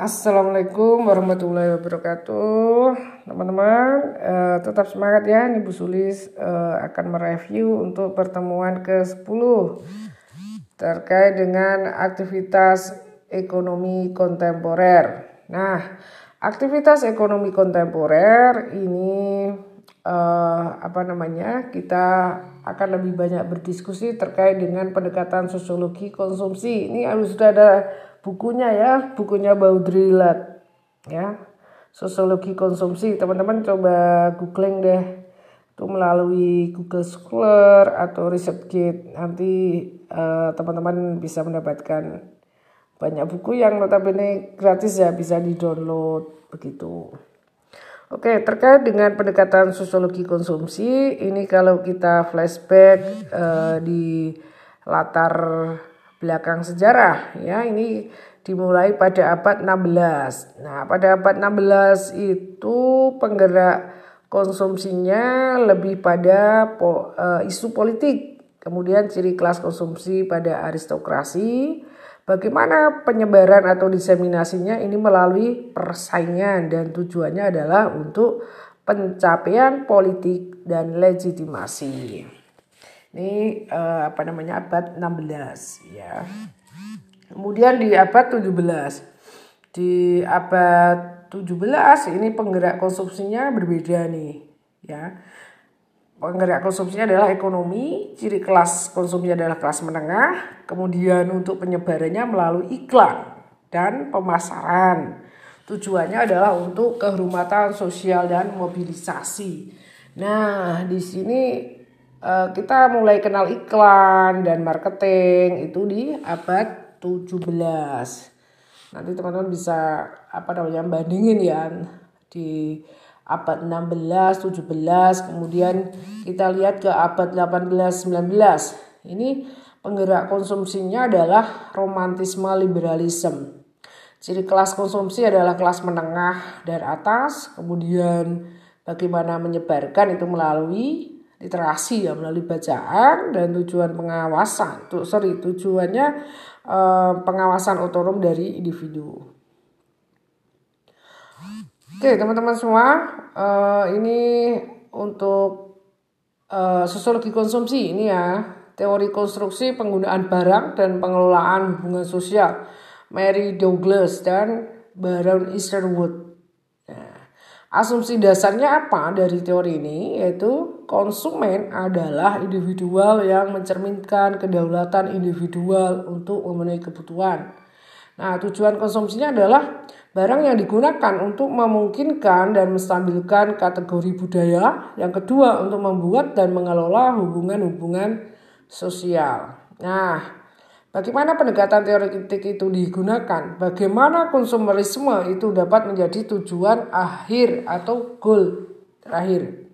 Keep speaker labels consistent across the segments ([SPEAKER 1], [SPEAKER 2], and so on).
[SPEAKER 1] Assalamualaikum warahmatullahi wabarakatuh. Teman-teman uh, tetap semangat ya. Bu Sulis uh, akan mereview untuk pertemuan ke-10 Terkait dengan aktivitas ekonomi kontemporer. Nah aktivitas ekonomi kontemporer ini uh, apa namanya kita akan lebih banyak berdiskusi terkait dengan pendekatan sosiologi konsumsi. Ini sudah ada bukunya ya, bukunya Baudrillard ya. Sosiologi konsumsi. Teman-teman coba googling deh. Itu melalui Google Scholar atau ResearchGate. Nanti uh, teman-teman bisa mendapatkan banyak buku yang notabene gratis ya bisa di-download begitu. Oke, terkait dengan pendekatan sosiologi konsumsi, ini kalau kita flashback uh, di latar belakang sejarah ya ini dimulai pada abad 16. Nah, pada abad 16 itu penggerak konsumsinya lebih pada po, uh, isu politik. Kemudian ciri kelas konsumsi pada aristokrasi. Bagaimana penyebaran atau diseminasinya ini melalui persaingan dan tujuannya adalah untuk pencapaian politik dan legitimasi. Ini uh, apa namanya abad 16 ya. Kemudian di abad 17. Di abad 17 ini penggerak konsumsinya berbeda nih ya. Penggerak konsumsinya adalah ekonomi, ciri kelas konsumsi adalah kelas menengah, kemudian untuk penyebarannya melalui iklan dan pemasaran. Tujuannya adalah untuk kehormatan sosial dan mobilisasi. Nah, di sini uh, kita mulai kenal iklan dan marketing itu di abad 17. Nanti teman-teman bisa apa namanya bandingin ya di abad 16, 17, kemudian kita lihat ke abad 18, 19. Ini penggerak konsumsinya adalah romantisme liberalisme. Ciri kelas konsumsi adalah kelas menengah dan atas, kemudian bagaimana menyebarkan itu melalui literasi ya melalui bacaan dan tujuan pengawasan. Tuh sorry tujuannya eh, pengawasan otonom dari individu. Oke teman-teman semua eh, ini untuk eh, sosiologi konsumsi ini ya. Teori konstruksi penggunaan barang dan pengelolaan hubungan sosial. Mary Douglas dan Baron Easterwood Asumsi dasarnya apa dari teori ini? Yaitu konsumen adalah individual yang mencerminkan kedaulatan individual untuk memenuhi kebutuhan. Nah, tujuan konsumsinya adalah barang yang digunakan untuk memungkinkan dan menstabilkan kategori budaya. Yang kedua, untuk membuat dan mengelola hubungan-hubungan sosial. Nah, Bagaimana pendekatan teoretik itu digunakan? Bagaimana konsumerisme itu dapat menjadi tujuan akhir atau goal terakhir?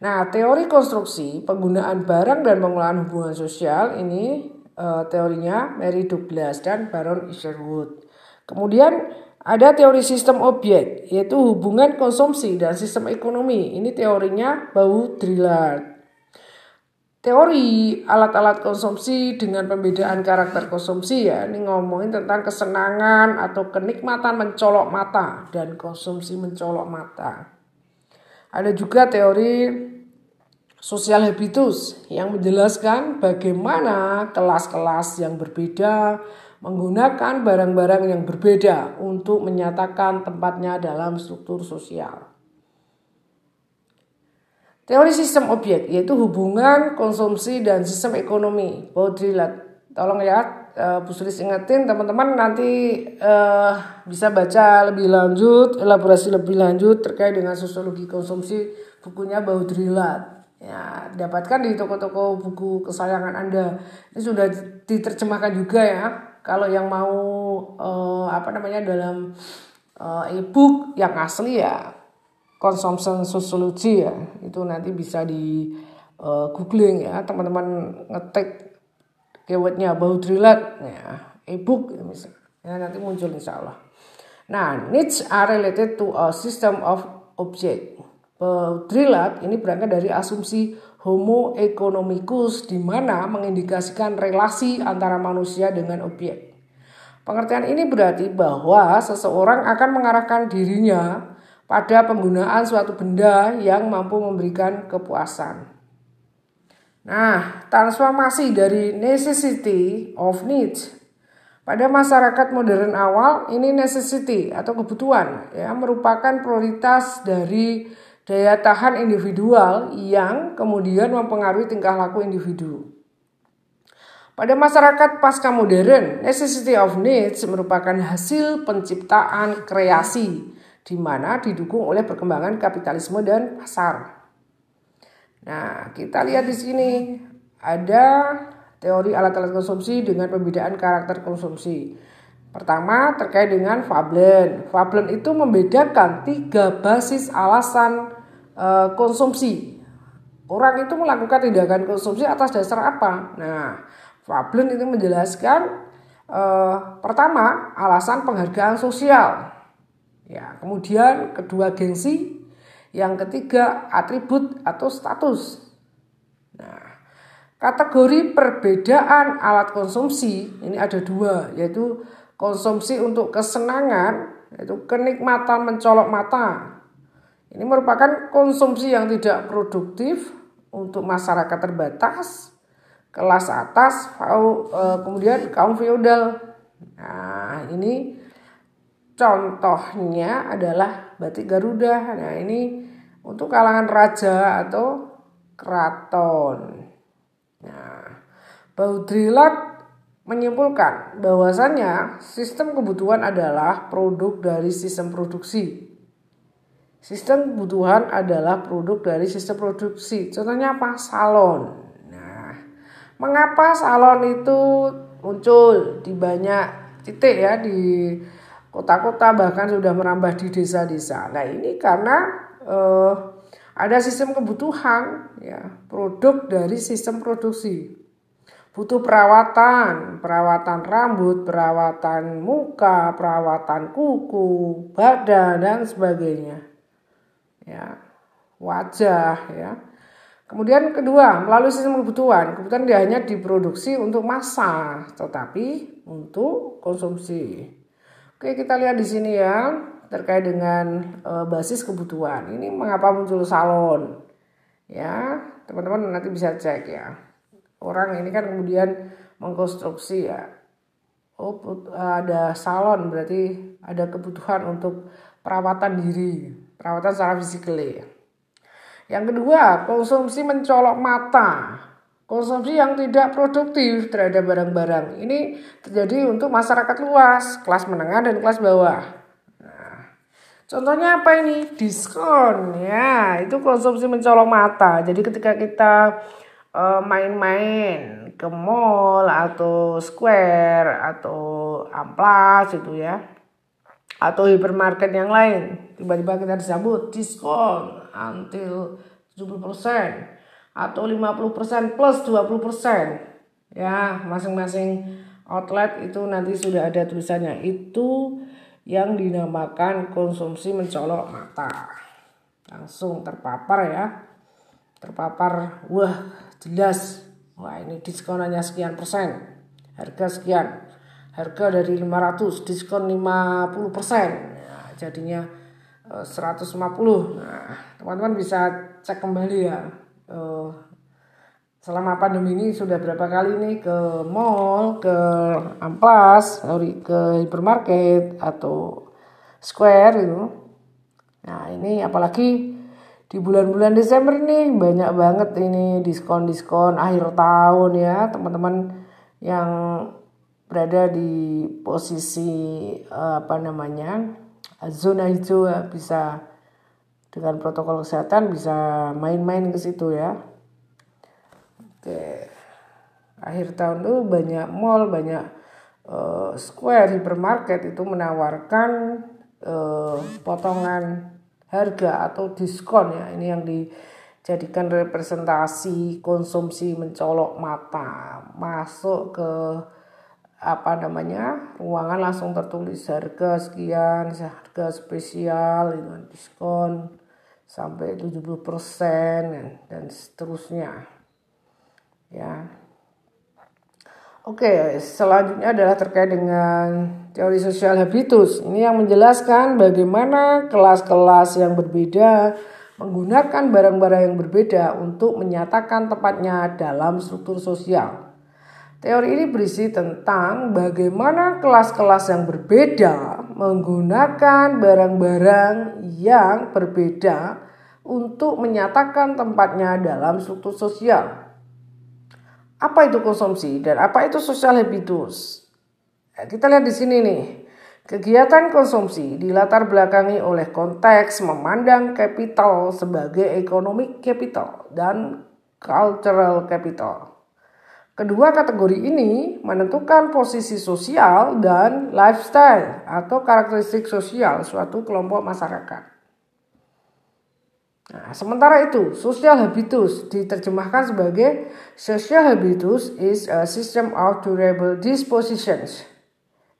[SPEAKER 1] Nah, teori konstruksi penggunaan barang dan pengelolaan hubungan sosial ini uh, teorinya Mary Douglas dan Baron Isherwood. Kemudian ada teori sistem objek yaitu hubungan konsumsi dan sistem ekonomi. Ini teorinya Baudrillard. Teori alat-alat konsumsi dengan pembedaan karakter konsumsi ya ini ngomongin tentang kesenangan atau kenikmatan mencolok mata dan konsumsi mencolok mata. Ada juga teori sosial habitus yang menjelaskan bagaimana kelas-kelas yang berbeda menggunakan barang-barang yang berbeda untuk menyatakan tempatnya dalam struktur sosial. Teori sistem objek yaitu hubungan konsumsi dan sistem ekonomi. Baudrillard. Tolong ya uh, Bu Sulis ingetin teman-teman nanti uh, bisa baca lebih lanjut, elaborasi lebih lanjut terkait dengan sosiologi konsumsi bukunya Baudrillard. Ya, dapatkan di toko-toko buku kesayangan Anda. Ini sudah diterjemahkan juga ya. Kalau yang mau uh, apa namanya dalam uh, e-book yang asli ya consumption sociology ya itu nanti bisa di uh, googling ya teman-teman ngetik keywordnya Baudrillard ya ebook ya, misalnya ya, nanti muncul insya Allah. Nah needs are related to a system of object. Baudrillard ini berangkat dari asumsi homo economicus di mana mengindikasikan relasi antara manusia dengan objek. Pengertian ini berarti bahwa seseorang akan mengarahkan dirinya pada penggunaan suatu benda yang mampu memberikan kepuasan. Nah, transformasi dari necessity of needs pada masyarakat modern awal ini necessity atau kebutuhan ya merupakan prioritas dari daya tahan individual yang kemudian mempengaruhi tingkah laku individu. Pada masyarakat pasca modern, necessity of needs merupakan hasil penciptaan kreasi di mana didukung oleh perkembangan kapitalisme dan pasar. Nah, kita lihat di sini ada teori alat-alat konsumsi dengan pembedaan karakter konsumsi. Pertama terkait dengan Vablen. Vablen itu membedakan tiga basis alasan e, konsumsi. Orang itu melakukan tindakan konsumsi atas dasar apa? Nah, Vablen itu menjelaskan eh, pertama alasan penghargaan sosial, ya kemudian kedua gengsi, yang ketiga atribut atau status. Nah, kategori perbedaan alat konsumsi ini ada dua, yaitu konsumsi untuk kesenangan, yaitu kenikmatan mencolok mata. Ini merupakan konsumsi yang tidak produktif untuk masyarakat terbatas kelas atas, eh, kemudian kaum feodal. Nah, ini contohnya adalah batik Garuda. Nah, ini untuk kalangan raja atau keraton. Nah, Baudrillard menyimpulkan bahwasannya sistem kebutuhan adalah produk dari sistem produksi. Sistem kebutuhan adalah produk dari sistem produksi. Contohnya apa? Salon. Mengapa salon itu muncul di banyak titik ya di kota-kota bahkan sudah merambah di desa-desa. Nah ini karena eh, ada sistem kebutuhan ya produk dari sistem produksi. Butuh perawatan, perawatan rambut, perawatan muka, perawatan kuku, badan dan sebagainya. Ya, wajah ya. Kemudian kedua, melalui sistem kebutuhan. Kebutuhan tidak hanya diproduksi untuk massa, tetapi untuk konsumsi. Oke, kita lihat di sini ya, terkait dengan e, basis kebutuhan. Ini mengapa muncul salon? Ya, teman-teman nanti bisa cek ya. Orang ini kan kemudian mengkonstruksi ya. Oh, ada salon berarti ada kebutuhan untuk perawatan diri, perawatan secara fisikly. Yang kedua, konsumsi mencolok mata. Konsumsi yang tidak produktif terhadap barang-barang. Ini terjadi untuk masyarakat luas, kelas menengah dan kelas bawah. Nah, contohnya apa ini? Diskon. Ya, itu konsumsi mencolok mata. Jadi ketika kita eh, main-main uh, ke mall atau square atau amplas itu ya atau hipermarket yang lain tiba-tiba kita disambut diskon until 70% atau 50% plus 20% ya masing-masing outlet itu nanti sudah ada tulisannya. Itu yang dinamakan konsumsi mencolok mata. Langsung terpapar ya. Terpapar wah jelas. Wah ini diskon hanya sekian persen. Harga sekian. Harga dari 500 diskon 50 persen. Nah, jadinya 150 eh, nah teman-teman bisa cek kembali ya uh, selama pandemi ini sudah berapa kali nih ke mall ke amplas sorry ke hypermarket atau square itu. Nah ini apalagi di bulan-bulan Desember nih banyak banget ini diskon-diskon akhir tahun ya teman-teman yang berada di posisi uh, apa namanya zona hijau ya, bisa dengan protokol kesehatan bisa main-main ke situ ya. Oke. Akhir tahun tuh banyak mall, banyak uh, square hypermarket itu menawarkan uh, potongan harga atau diskon ya. Ini yang dijadikan representasi konsumsi mencolok mata. Masuk ke apa namanya ruangan langsung tertulis harga sekian harga spesial dengan diskon sampai 70% dan seterusnya ya Oke, selanjutnya adalah terkait dengan teori sosial habitus. Ini yang menjelaskan bagaimana kelas-kelas yang berbeda menggunakan barang-barang yang berbeda untuk menyatakan tempatnya dalam struktur sosial. Teori ini berisi tentang bagaimana kelas-kelas yang berbeda menggunakan barang-barang yang berbeda untuk menyatakan tempatnya dalam struktur sosial. Apa itu konsumsi dan apa itu social habitus? Nah, kita lihat di sini nih. Kegiatan konsumsi dilatar belakangi oleh konteks memandang capital sebagai economic capital dan cultural capital. Kedua kategori ini menentukan posisi sosial dan lifestyle atau karakteristik sosial suatu kelompok masyarakat. Nah, sementara itu, social habitus diterjemahkan sebagai social habitus is a system of durable dispositions.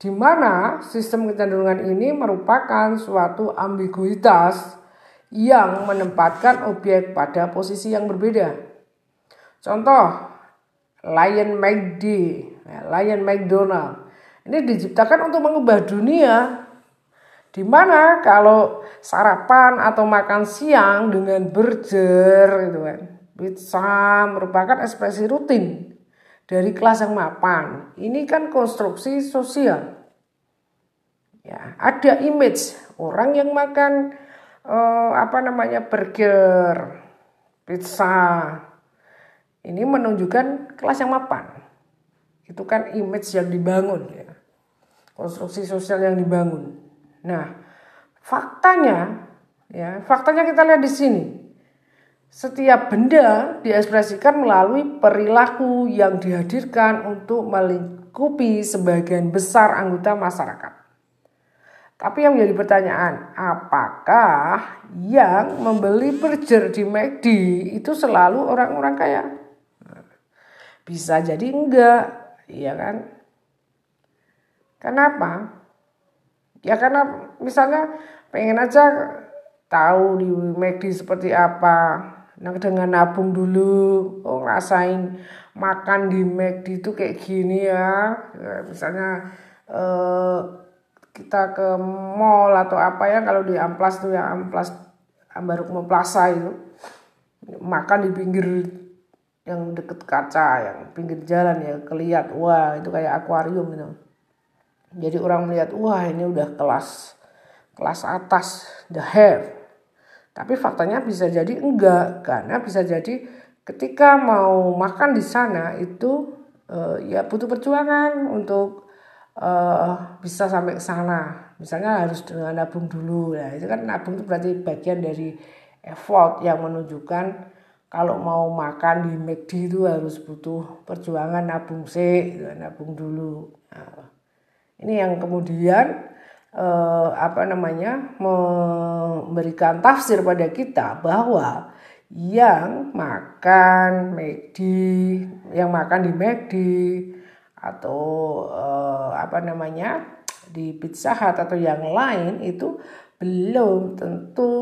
[SPEAKER 1] Di mana sistem kecenderungan ini merupakan suatu ambiguitas yang menempatkan objek pada posisi yang berbeda. Contoh, Lion McD, Lion McDonald. Ini diciptakan untuk mengubah dunia di mana kalau sarapan atau makan siang dengan burger gitu kan. Pizza merupakan ekspresi rutin dari kelas yang mapan. Ini kan konstruksi sosial. Ya, ada image orang yang makan eh, apa namanya burger, pizza. Ini menunjukkan kelas yang mapan. Itu kan image yang dibangun ya. Konstruksi sosial yang dibangun. Nah, faktanya ya, faktanya kita lihat di sini. Setiap benda diekspresikan melalui perilaku yang dihadirkan untuk melingkupi sebagian besar anggota masyarakat. Tapi yang menjadi pertanyaan, apakah yang membeli burger di McD itu selalu orang-orang kaya? Bisa jadi enggak, iya kan? Kenapa? Ya karena misalnya pengen aja tahu di McD seperti apa. Nah dengan nabung dulu, oh ngerasain makan di McD itu kayak gini ya. ya misalnya eh, kita ke mall atau apa ya kalau di Amplas tuh ya Amplas Ambarukmo Plaza itu makan di pinggir yang deket kaca yang pinggir jalan ya keliat wah itu kayak akuarium gitu jadi orang melihat wah ini udah kelas kelas atas the have. Tapi faktanya bisa jadi enggak karena bisa jadi ketika mau makan di sana itu uh, ya butuh perjuangan untuk uh, bisa sampai ke sana. Misalnya harus dengan nabung dulu. Nah, itu kan nabung itu berarti bagian dari effort yang menunjukkan kalau mau makan di McD itu harus butuh perjuangan nabung sih, nabung dulu. Nah, ini yang kemudian eh, apa namanya memberikan tafsir pada kita bahwa yang makan McD, yang makan di McD atau eh, apa namanya di Pizza Hut atau yang lain itu belum tentu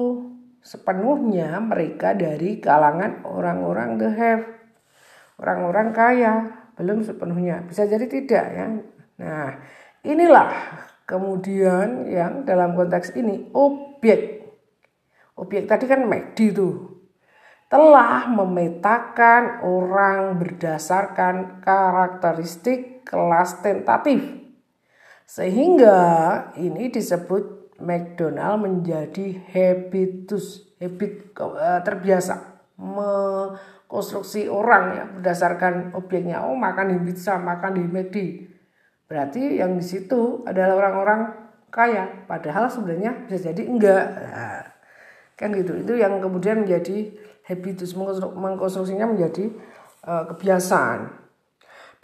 [SPEAKER 1] sepenuhnya mereka dari kalangan orang-orang the have, orang-orang kaya, belum sepenuhnya. Bisa jadi tidak ya. Nah, Inilah kemudian yang dalam konteks ini objek. Objek tadi kan McD itu telah memetakan orang berdasarkan karakteristik kelas tentatif. Sehingga ini disebut McDonald menjadi habitus, habit eh, terbiasa mengkonstruksi orang ya berdasarkan objeknya. Oh makan di pizza, makan di McD Berarti yang di situ adalah orang-orang kaya, padahal sebenarnya bisa jadi enggak. Nah, kan gitu. Itu yang kemudian menjadi habitus mengkonstruksinya menjadi uh, kebiasaan.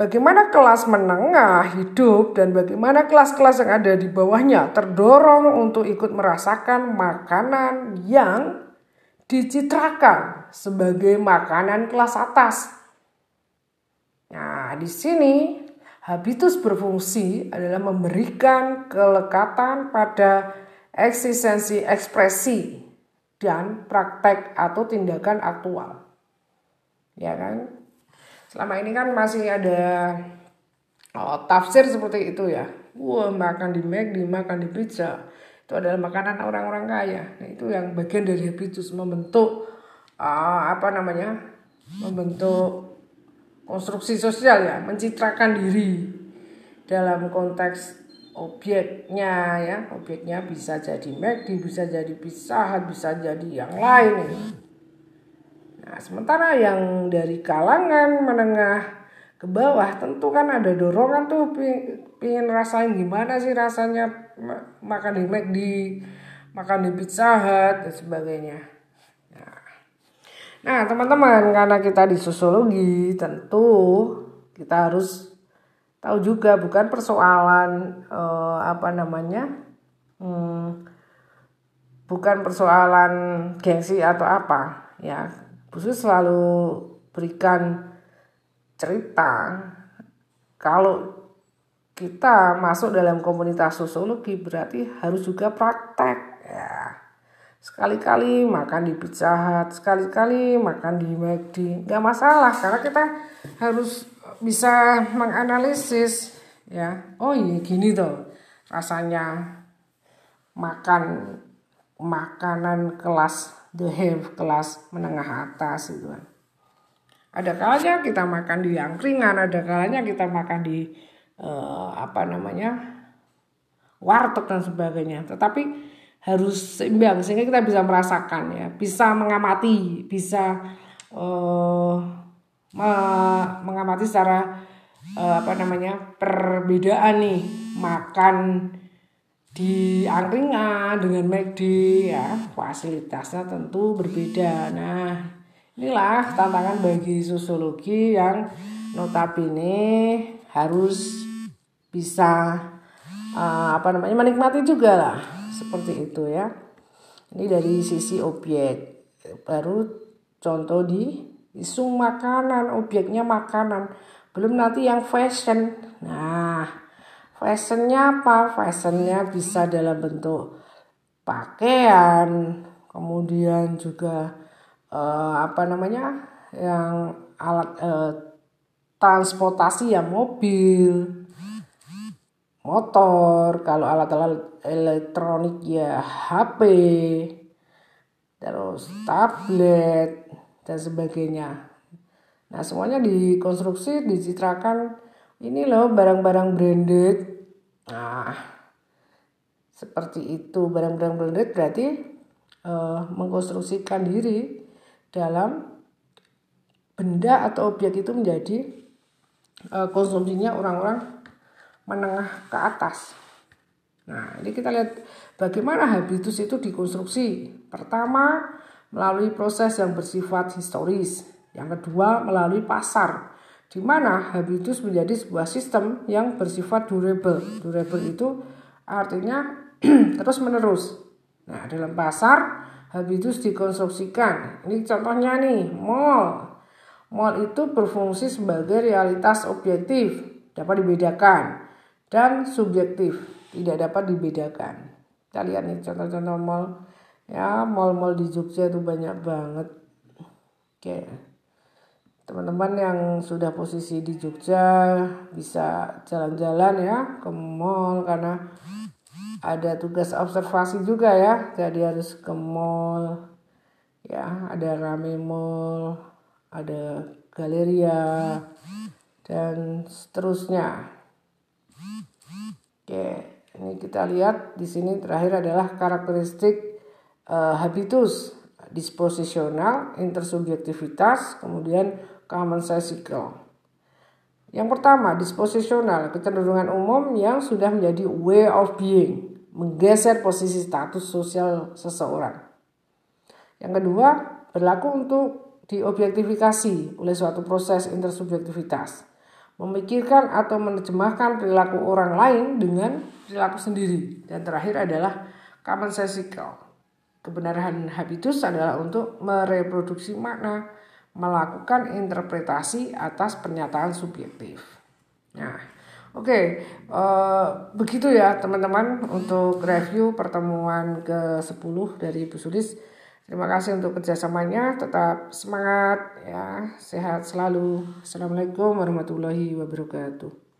[SPEAKER 1] Bagaimana kelas menengah hidup dan bagaimana kelas-kelas yang ada di bawahnya terdorong untuk ikut merasakan makanan yang dicitrakan sebagai makanan kelas atas. Nah, di sini Habitus berfungsi adalah memberikan kelekatan pada eksistensi ekspresi dan praktek atau tindakan aktual. Ya kan? Selama ini kan masih ada oh, tafsir seperti itu ya. Wah, makan di McD, makan di pizza. Itu adalah makanan orang-orang kaya. Nah, itu yang bagian dari habitus membentuk uh, apa namanya? Membentuk konstruksi sosial ya, mencitrakan diri dalam konteks objeknya ya. Objeknya bisa jadi McD, bisa jadi Pizza bisa jadi yang lain ya. Nah, sementara yang dari kalangan menengah ke bawah tentu kan ada dorongan tuh pingin rasain gimana sih rasanya makan di McD, makan di Pizza Hut dan sebagainya. Nah, teman-teman, karena kita di sosiologi, tentu kita harus tahu juga bukan persoalan eh, apa namanya, hmm, bukan persoalan gengsi atau apa, ya. Khusus selalu berikan cerita. Kalau kita masuk dalam komunitas sosiologi berarti harus juga praktek ya. Sekali-kali makan di Pizza Hut sekali-kali makan di McD nggak masalah karena kita harus bisa menganalisis ya. Oh iya gini tuh rasanya makan makanan kelas the have kelas menengah atas gitu kan ada kalanya kita makan di angkringan, ada kalanya kita makan di uh, apa namanya warteg dan sebagainya. Tetapi harus seimbang sehingga kita bisa merasakan ya, bisa mengamati, bisa uh, me mengamati secara uh, apa namanya perbedaan nih makan di angkringan dengan McD ya fasilitasnya tentu berbeda. Nah Inilah tantangan bagi sosiologi yang notabene harus bisa uh, apa namanya menikmati juga lah seperti itu ya. Ini dari sisi objek. Baru contoh di isu makanan, objeknya makanan. Belum nanti yang fashion. Nah, fashionnya apa? Fashionnya bisa dalam bentuk pakaian, kemudian juga uh, apa namanya? Yang alat uh, transportasi ya mobil motor. Kalau alat-alat elektronik ya HP terus tablet dan sebagainya. Nah semuanya dikonstruksi dicitrakan. Ini loh barang-barang branded nah seperti itu barang-barang branded berarti uh, mengkonstruksikan diri dalam benda atau objek itu menjadi uh, konsumsinya orang-orang menengah ke atas. Nah, ini kita lihat bagaimana habitus itu dikonstruksi. Pertama, melalui proses yang bersifat historis. Yang kedua, melalui pasar, di mana habitus menjadi sebuah sistem yang bersifat durable. Durable itu artinya terus menerus. Nah, dalam pasar habitus dikonstruksikan. Ini contohnya nih, mall. Mall itu berfungsi sebagai realitas objektif, dapat dibedakan, dan subjektif, tidak dapat dibedakan. Kita lihat nih contoh-contoh mall. Ya, mall-mall di Jogja itu banyak banget. Oke. Teman-teman yang sudah posisi di Jogja bisa jalan-jalan ya ke mall karena ada tugas observasi juga ya. Jadi harus ke mall ya ada rame mall ada galeria dan seterusnya. Oke ini kita lihat di sini terakhir adalah karakteristik uh, habitus disposisional intersubjektivitas kemudian common cycle yang pertama, disposisional, kecenderungan umum yang sudah menjadi way of being menggeser posisi status sosial seseorang. Yang kedua, berlaku untuk diobjektifikasi oleh suatu proses intersubjektivitas. Memikirkan atau menerjemahkan perilaku orang lain dengan perilaku sendiri. Dan terakhir adalah common sensical. Kebenaran habitus adalah untuk mereproduksi makna, melakukan interpretasi atas pernyataan subjektif. Nah, Oke, okay, eh, begitu ya teman-teman untuk review pertemuan ke-10 dari Ibu Sudis. Terima kasih untuk kerjasamanya, tetap semangat ya, sehat selalu. Assalamualaikum warahmatullahi wabarakatuh.